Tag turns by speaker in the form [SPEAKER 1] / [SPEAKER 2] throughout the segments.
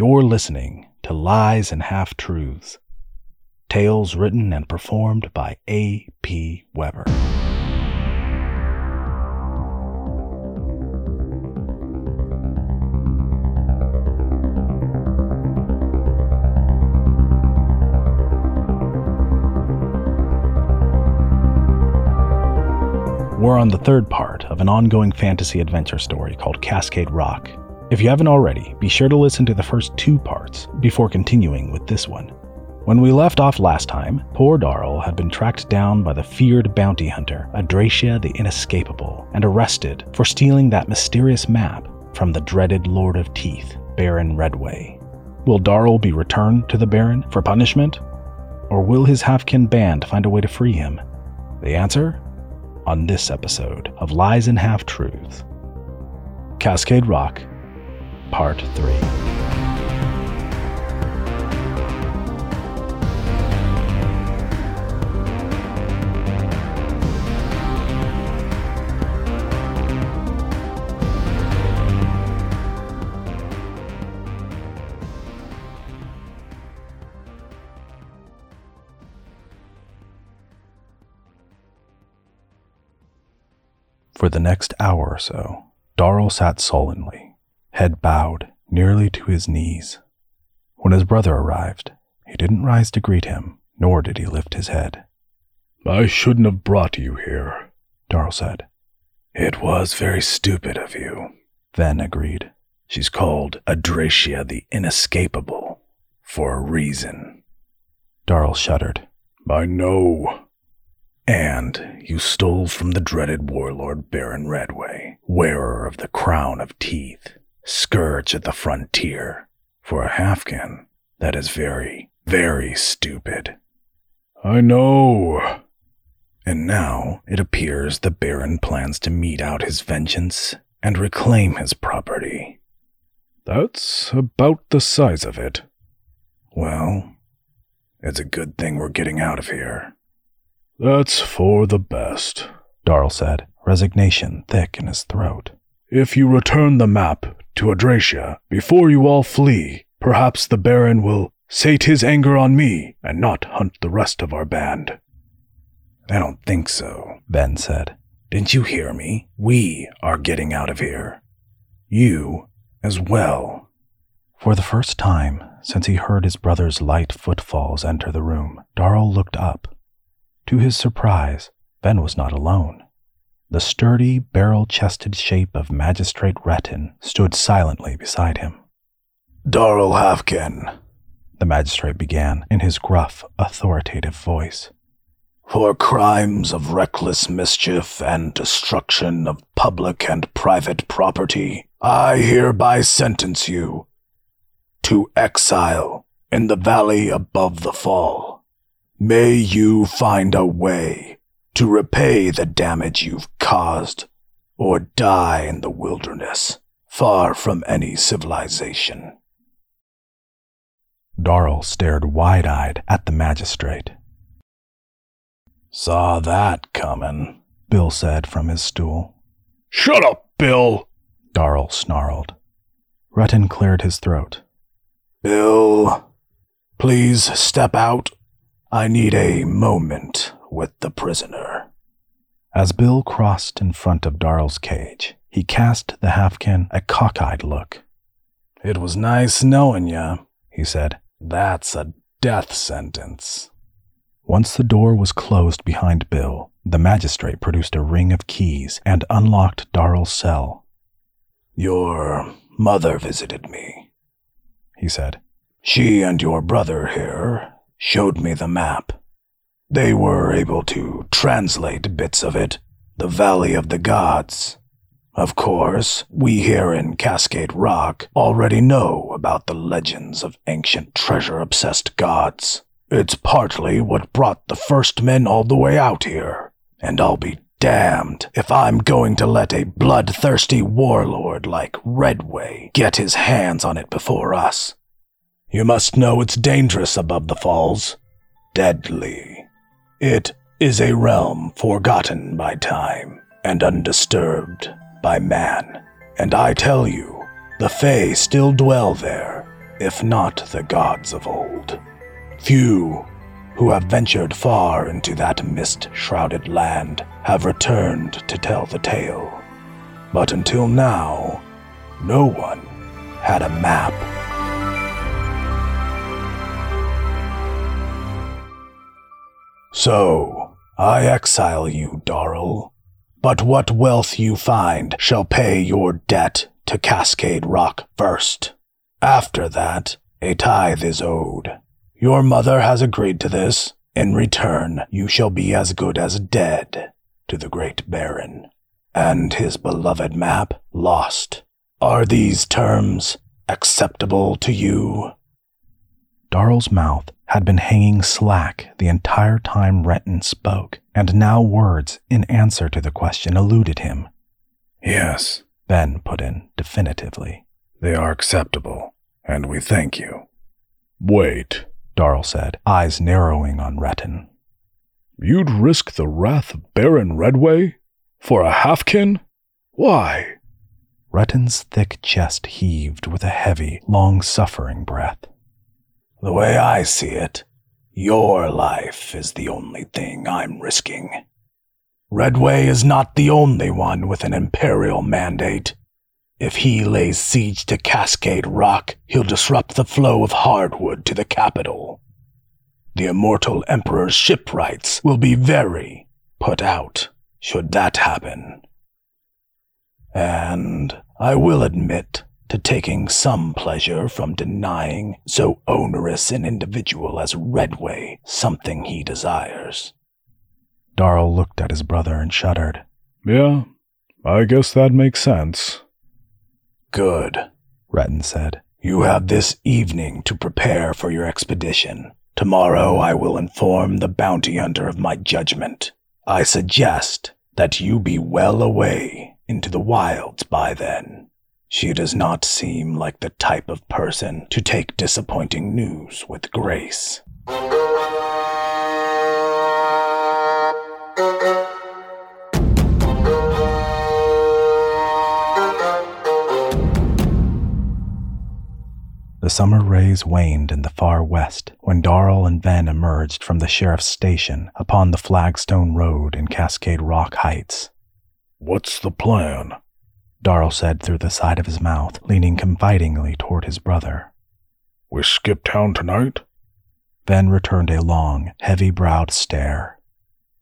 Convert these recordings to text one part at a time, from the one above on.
[SPEAKER 1] You're listening to Lies and Half Truths. Tales written and performed by A.P. Weber. We're on the third part of an ongoing fantasy adventure story called Cascade Rock. If you haven't already, be sure to listen to the first two parts before continuing with this one. When we left off last time, poor Darl had been tracked down by the feared bounty hunter, Adracia the Inescapable, and arrested for stealing that mysterious map from the dreaded Lord of Teeth, Baron Redway. Will Darl be returned to the Baron for punishment? Or will his halfkin band find a way to free him? The answer? On this episode of Lies and Half Truths Cascade Rock, Part 3. For the next hour or so, Darrell sat sullenly, head bowed nearly to his knees. When his brother arrived, he didn't rise to greet him, nor did he lift his head.
[SPEAKER 2] I shouldn't have brought you here,
[SPEAKER 1] Darl said.
[SPEAKER 2] It was very stupid of you,
[SPEAKER 1] Ven agreed.
[SPEAKER 2] She's called Adracia the Inescapable for a reason.
[SPEAKER 1] Darl shuddered.
[SPEAKER 2] I know. And you stole from the dreaded warlord Baron Redway, wearer of the crown of teeth, scourge at the frontier. For a halfkin, that is very, very stupid.
[SPEAKER 1] I know.
[SPEAKER 2] And now it appears the Baron plans to mete out his vengeance and reclaim his property.
[SPEAKER 1] That's about the size of it.
[SPEAKER 2] Well, it's a good thing we're getting out of here.
[SPEAKER 1] That's for the best, Darl said, resignation thick in his throat.
[SPEAKER 2] If you return the map to Adracia before you all flee, perhaps the Baron will sate his anger on me and not hunt the rest of our band. I don't think so,
[SPEAKER 1] Ben said.
[SPEAKER 2] Didn't you hear me? We are getting out of here. You as well.
[SPEAKER 1] For the first time since he heard his brother's light footfalls enter the room, Darl looked up. To his surprise, Ben was not alone. The sturdy, barrel chested shape of Magistrate Retin stood silently beside him.
[SPEAKER 2] Darl Halfkin,
[SPEAKER 1] the magistrate began in his gruff, authoritative voice.
[SPEAKER 2] For crimes of reckless mischief and destruction of public and private property, I hereby sentence you to exile in the valley above the fall. May you find a way to repay the damage you've caused, or die in the wilderness, far from any civilization.
[SPEAKER 1] Darl stared wide eyed at the magistrate.
[SPEAKER 2] Saw that coming,
[SPEAKER 1] Bill said from his stool.
[SPEAKER 2] Shut up, Bill,
[SPEAKER 1] Darl snarled. Retin cleared his throat.
[SPEAKER 2] Bill, please step out. I need a moment with the prisoner.
[SPEAKER 1] As Bill crossed in front of Darl's cage, he cast the halfkin a cockeyed look.
[SPEAKER 2] It was nice knowing you, he said. That's a death sentence.
[SPEAKER 1] Once the door was closed behind Bill, the magistrate produced a ring of keys and unlocked Darl's cell.
[SPEAKER 2] Your mother visited me,
[SPEAKER 1] he said.
[SPEAKER 2] She and your brother here showed me the map. They were able to translate bits of it, the Valley of the Gods. Of course, we here in Cascade Rock already know about the legends of ancient treasure obsessed gods. It's partly what brought the first men all the way out here, and I'll be damned if I'm going to let a bloodthirsty warlord like Redway get his hands on it before us. You must know it's dangerous above the falls. Deadly. It is a realm forgotten by time and undisturbed by man. And I tell you, the Fae still dwell there, if not the gods of old. Few who have ventured far into that mist shrouded land have returned to tell the tale. But until now, no one had a map. So, I exile you, Darrell. But what wealth you find shall pay your debt to Cascade Rock first. After that, a tithe is owed. Your mother has agreed to this. In return, you shall be as good as dead to the Great Baron, and his beloved map lost. Are these terms acceptable to you?
[SPEAKER 1] Darrell's mouth had been hanging slack the entire time Renton spoke, and now words in answer to the question eluded him.
[SPEAKER 2] Yes,
[SPEAKER 1] Ben put in definitively.
[SPEAKER 2] They are acceptable, and we thank you.
[SPEAKER 3] Wait,
[SPEAKER 1] Darrell said, eyes narrowing on Retton.
[SPEAKER 3] You'd risk the wrath of Baron Redway? For a halfkin? Why?
[SPEAKER 1] Retton's thick chest heaved with a heavy, long suffering breath.
[SPEAKER 2] The way I see it, your life is the only thing I'm risking. Redway is not the only one with an imperial mandate. If he lays siege to Cascade Rock, he'll disrupt the flow of hardwood to the capital. The immortal Emperor's shipwrights will be very put out should that happen. And I will admit to taking some pleasure from denying so onerous an individual as Redway something he desires.
[SPEAKER 1] Darrell looked at his brother and shuddered.
[SPEAKER 3] Yeah, I guess that makes sense.
[SPEAKER 2] Good,
[SPEAKER 1] Renton said.
[SPEAKER 2] You have this evening to prepare for your expedition. Tomorrow I will inform the bounty hunter of my judgment. I suggest that you be well away into the wilds by then. She does not seem like the type of person to take disappointing news with grace.
[SPEAKER 1] The summer rays waned in the far west when Darrell and Ben emerged from the sheriff's station upon the flagstone road in Cascade Rock Heights.
[SPEAKER 3] What's the plan?
[SPEAKER 1] Darrell said through the side of his mouth, leaning confidingly toward his brother.
[SPEAKER 3] We skip town tonight?
[SPEAKER 1] Ben returned a long, heavy browed stare.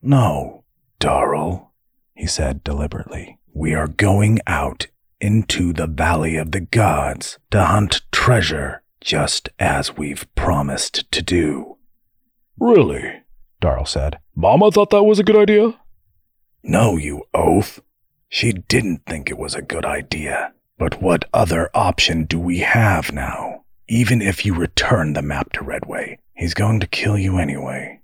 [SPEAKER 2] No, Darrell, he said deliberately. We are going out into the Valley of the Gods to hunt treasure just as we've promised to do.
[SPEAKER 3] Really?
[SPEAKER 1] Darrell said.
[SPEAKER 3] Mama thought that was a good idea?
[SPEAKER 2] No, you oaf. She didn't think it was a good idea. But what other option do we have now? Even if you return the map to Redway, he's going to kill you anyway.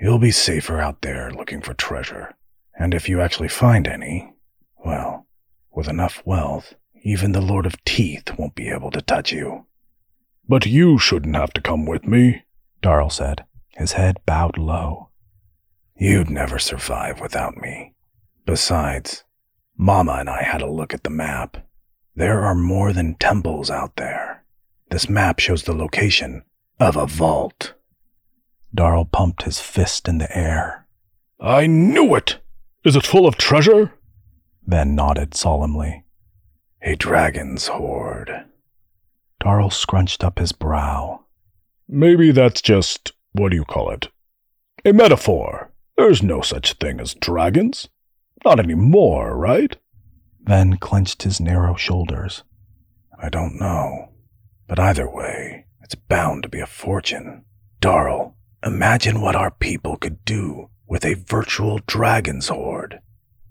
[SPEAKER 2] You'll be safer out there looking for treasure. And if you actually find any, well, with enough wealth, even the Lord of Teeth won't be able to touch you.
[SPEAKER 3] But you shouldn't have to come with me,
[SPEAKER 1] Darrell said, his head bowed low.
[SPEAKER 2] You'd never survive without me. Besides, Mama and I had a look at the map. There are more than temples out there. This map shows the location of a vault.
[SPEAKER 1] Darrell pumped his fist in the air.
[SPEAKER 3] I knew it! Is it full of treasure?
[SPEAKER 1] Ben nodded solemnly.
[SPEAKER 2] A dragon's hoard.
[SPEAKER 1] Darrell scrunched up his brow.
[SPEAKER 3] Maybe that's just, what do you call it? A metaphor. There's no such thing as dragons. Not anymore, right?
[SPEAKER 1] Ven clenched his narrow shoulders.
[SPEAKER 2] I don't know. But either way, it's bound to be a fortune. Darrell, imagine what our people could do with a virtual dragon's hoard.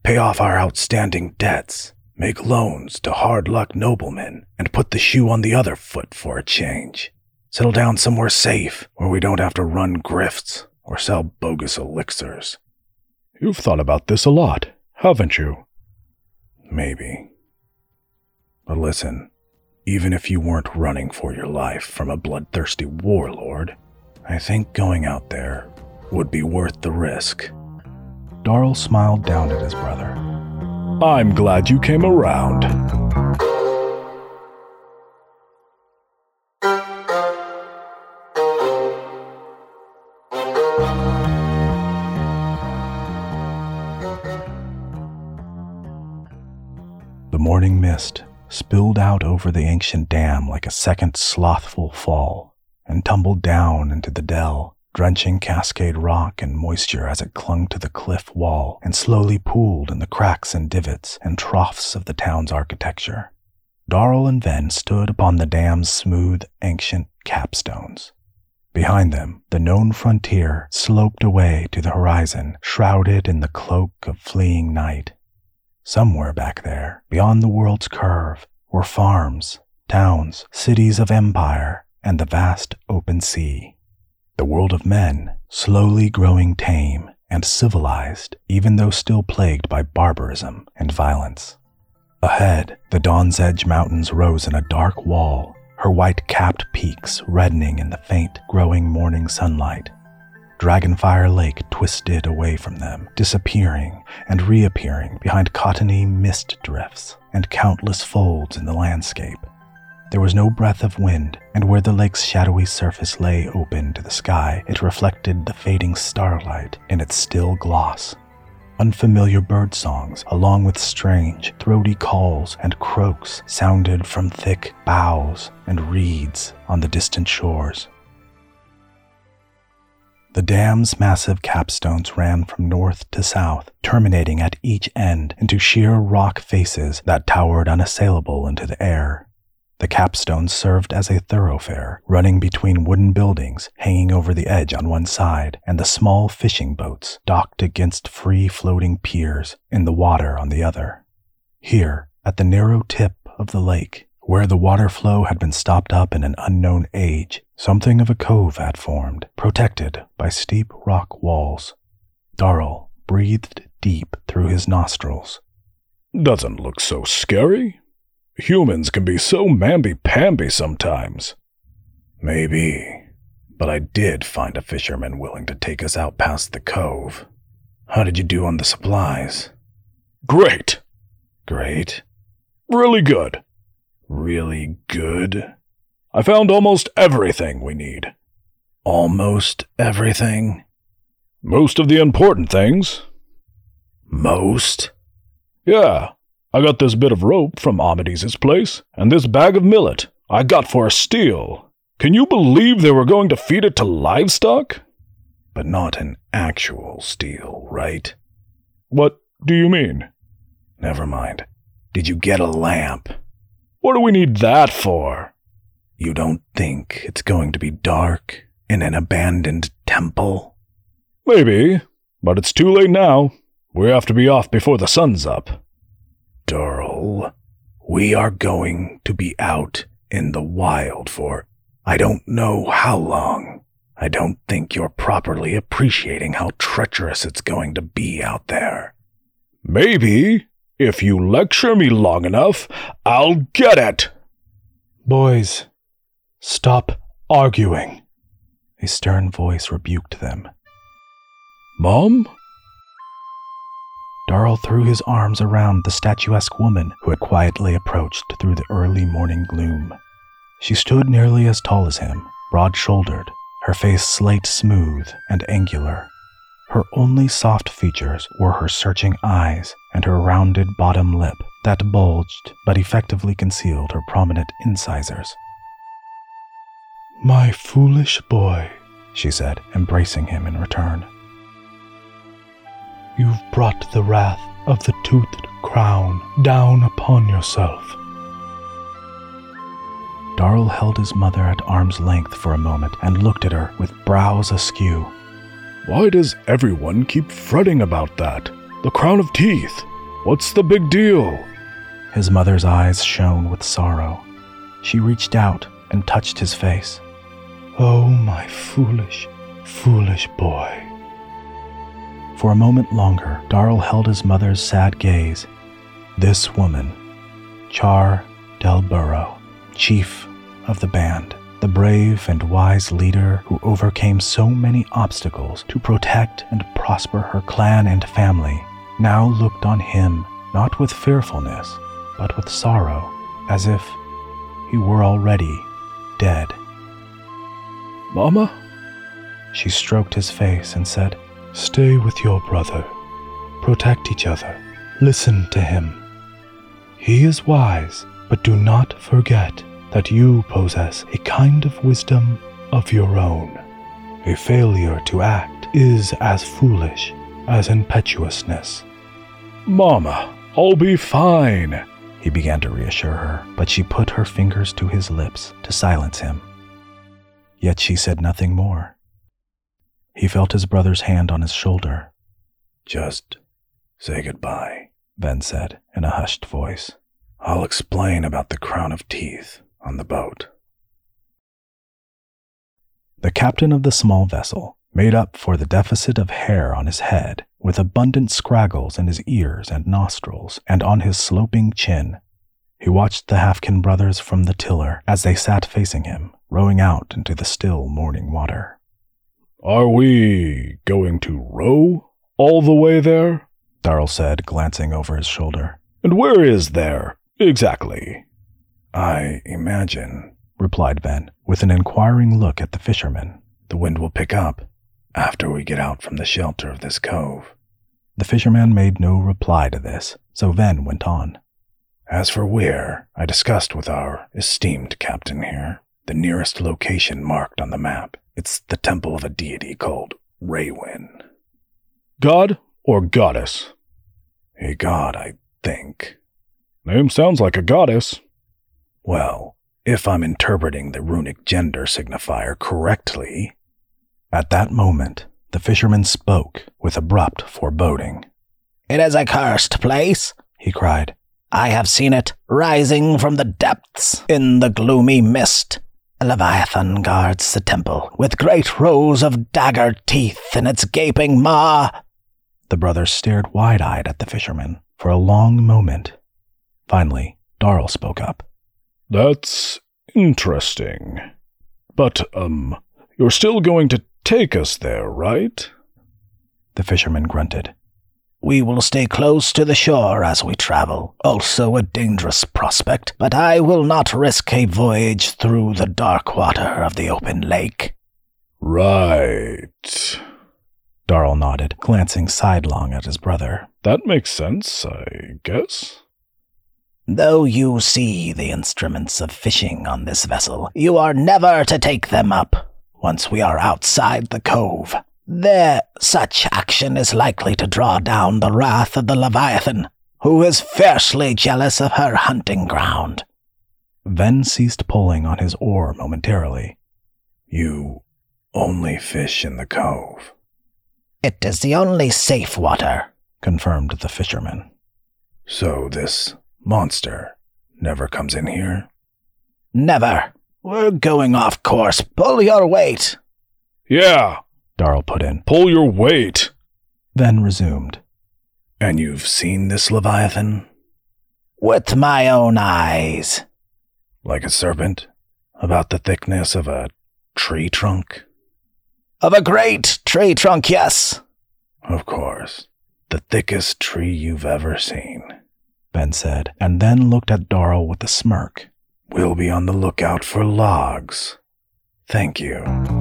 [SPEAKER 2] Pay off our outstanding debts, make loans to hard luck noblemen, and put the shoe on the other foot for a change. Settle down somewhere safe where we don't have to run grifts or sell bogus elixirs.
[SPEAKER 3] You've thought about this a lot, haven't you?
[SPEAKER 2] Maybe. But listen, even if you weren't running for your life from a bloodthirsty warlord, I think going out there would be worth the risk.
[SPEAKER 1] Darrell smiled down at his brother.
[SPEAKER 3] I'm glad you came around.
[SPEAKER 1] Morning mist spilled out over the ancient dam like a second slothful fall and tumbled down into the dell, drenching Cascade Rock in moisture as it clung to the cliff wall and slowly pooled in the cracks and divots and troughs of the town's architecture. Darl and Ven stood upon the dam's smooth, ancient capstones. Behind them, the known frontier sloped away to the horizon, shrouded in the cloak of fleeing night. Somewhere back there, beyond the world's curve, were farms, towns, cities of empire, and the vast open sea. The world of men, slowly growing tame and civilized, even though still plagued by barbarism and violence. Ahead, the Dawn's Edge Mountains rose in a dark wall, her white capped peaks reddening in the faint, growing morning sunlight. Dragonfire Lake twisted away from them, disappearing and reappearing behind cottony mist drifts and countless folds in the landscape. There was no breath of wind, and where the lake's shadowy surface lay open to the sky, it reflected the fading starlight in its still gloss. Unfamiliar bird songs, along with strange, throaty calls and croaks, sounded from thick boughs and reeds on the distant shores. The dam's massive capstones ran from north to south, terminating at each end into sheer rock faces that towered unassailable into the air. The capstone served as a thoroughfare, running between wooden buildings hanging over the edge on one side and the small fishing boats docked against free floating piers in the water on the other. Here, at the narrow tip of the lake, where the water flow had been stopped up in an unknown age, something of a cove had formed, protected by steep rock walls. Darl breathed deep through his nostrils.
[SPEAKER 3] Doesn't look so scary. Humans can be so mamby-pamby sometimes.
[SPEAKER 2] Maybe. But I did find a fisherman willing to take us out past the cove. How did you do on the supplies?
[SPEAKER 3] Great.
[SPEAKER 2] Great.
[SPEAKER 3] Really good.
[SPEAKER 2] Really good.
[SPEAKER 3] I found almost everything we need.
[SPEAKER 2] Almost everything?
[SPEAKER 3] Most of the important things.
[SPEAKER 2] Most?
[SPEAKER 3] Yeah, I got this bit of rope from Amides' place, and this bag of millet I got for a steal. Can you believe they were going to feed it to livestock?
[SPEAKER 2] But not an actual steal, right?
[SPEAKER 3] What do you mean?
[SPEAKER 2] Never mind. Did you get a lamp?
[SPEAKER 3] What do we need that for?
[SPEAKER 2] You don't think it's going to be dark in an abandoned temple?
[SPEAKER 3] Maybe, but it's too late now. We have to be off before the sun's up.
[SPEAKER 2] Darl, we are going to be out in the wild for I don't know how long. I don't think you're properly appreciating how treacherous it's going to be out there.
[SPEAKER 3] Maybe, if you lecture me long enough, I'll get it.
[SPEAKER 1] Boys, stop arguing. A stern voice rebuked them.
[SPEAKER 3] Mom?
[SPEAKER 1] Darl threw his arms around the statuesque woman who had quietly approached through the early morning gloom. She stood nearly as tall as him, broad shouldered, her face slate smooth and angular. Her only soft features were her searching eyes and her rounded bottom lip that bulged but effectively concealed her prominent incisors. My foolish boy, she said, embracing him in return. You've brought the wrath of the toothed crown down upon yourself. Darl held his mother at arm's length for a moment and looked at her with brows askew.
[SPEAKER 3] Why does everyone keep fretting about that? The crown of teeth. What's the big deal?
[SPEAKER 1] His mother's eyes shone with sorrow. She reached out and touched his face. Oh, my foolish, foolish boy. For a moment longer, Darl held his mother's sad gaze. This woman, Char Del chief of the band, the brave and wise leader who overcame so many obstacles to protect and prosper her clan and family, now looked on him not with fearfulness, but with sorrow, as if he were already dead.
[SPEAKER 3] Mama?
[SPEAKER 1] She stroked his face and said, Stay with your brother. Protect each other. Listen to him. He is wise, but do not forget that you possess a kind of wisdom of your own. A failure to act is as foolish as impetuousness.
[SPEAKER 3] Mama, I'll be fine.
[SPEAKER 1] He began to reassure her, but she put her fingers to his lips to silence him. Yet she said nothing more. He felt his brother's hand on his shoulder.
[SPEAKER 2] Just say goodbye, Ben said in a hushed voice. I'll explain about the crown of teeth on the boat.
[SPEAKER 1] The captain of the small vessel made up for the deficit of hair on his head with abundant scraggles in his ears and nostrils and on his sloping chin. He watched the Halfkin brothers from the tiller as they sat facing him, rowing out into the still morning water.
[SPEAKER 3] Are we going to row all the way there?
[SPEAKER 1] Darrell said, glancing over his shoulder.
[SPEAKER 3] And where is there, exactly?
[SPEAKER 2] I imagine, replied Ben, with an inquiring look at the fisherman, the wind will pick up after we get out from the shelter of this cove.
[SPEAKER 1] The fisherman made no reply to this, so Ven went on.
[SPEAKER 2] As for where, I discussed with our esteemed captain here the nearest location marked on the map. It's the temple of a deity called Raywin.
[SPEAKER 3] God or goddess?
[SPEAKER 2] A god, I think.
[SPEAKER 3] Name sounds like a goddess.
[SPEAKER 2] Well, if I'm interpreting the runic gender signifier correctly.
[SPEAKER 1] At that moment, the fisherman spoke with abrupt foreboding.
[SPEAKER 4] It is a cursed place, he cried. I have seen it rising from the depths in the gloomy mist. A leviathan guards the temple with great rows of dagger teeth in its gaping maw.
[SPEAKER 1] The brothers stared wide eyed at the fisherman for a long moment. Finally, Darrell spoke up.
[SPEAKER 3] That's interesting. But, um, you're still going to take us there, right?
[SPEAKER 1] The fisherman grunted.
[SPEAKER 4] We will stay close to the shore as we travel, also a dangerous prospect, but I will not risk a voyage through the dark water of the open lake.
[SPEAKER 3] Right.
[SPEAKER 1] Darrell nodded, glancing sidelong at his brother.
[SPEAKER 3] That makes sense, I guess.
[SPEAKER 4] Though you see the instruments of fishing on this vessel, you are never to take them up once we are outside the cove. There, such action is likely to draw down the wrath of the Leviathan, who is fiercely jealous of her hunting ground.
[SPEAKER 1] Ven ceased pulling on his oar momentarily.
[SPEAKER 2] You only fish in the cove.
[SPEAKER 4] It is the only safe water,
[SPEAKER 1] confirmed the fisherman.
[SPEAKER 2] So this monster never comes in here?
[SPEAKER 4] Never. We're going off course. Pull your weight.
[SPEAKER 3] Yeah,
[SPEAKER 1] Darrell put in.
[SPEAKER 3] Pull your weight.
[SPEAKER 1] Then resumed.
[SPEAKER 2] And you've seen this Leviathan?
[SPEAKER 4] With my own eyes.
[SPEAKER 2] Like a serpent? About the thickness of a tree trunk?
[SPEAKER 4] Of a great tree trunk, yes.
[SPEAKER 2] Of course. The thickest tree you've ever seen.
[SPEAKER 1] Ven said, and then looked at Darrell with a smirk.
[SPEAKER 2] We'll be on the lookout for logs. Thank you.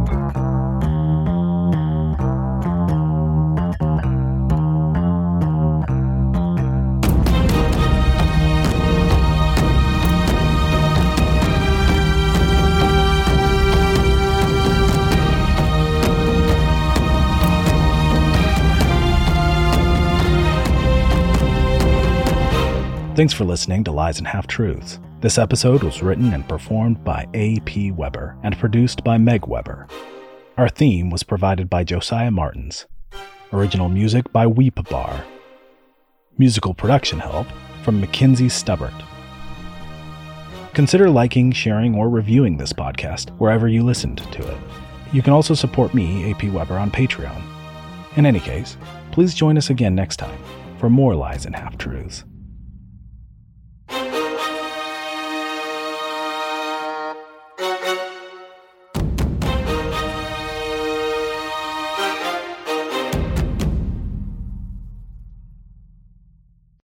[SPEAKER 1] Thanks for listening to Lies and Half Truths. This episode was written and performed by A.P. Weber and produced by Meg Weber. Our theme was provided by Josiah Martins. Original music by Weep Bar. Musical production help from Mackenzie Stubbart. Consider liking, sharing, or reviewing this podcast wherever you listened to it. You can also support me, AP Weber, on Patreon. In any case, please join us again next time for more Lies and Half Truths.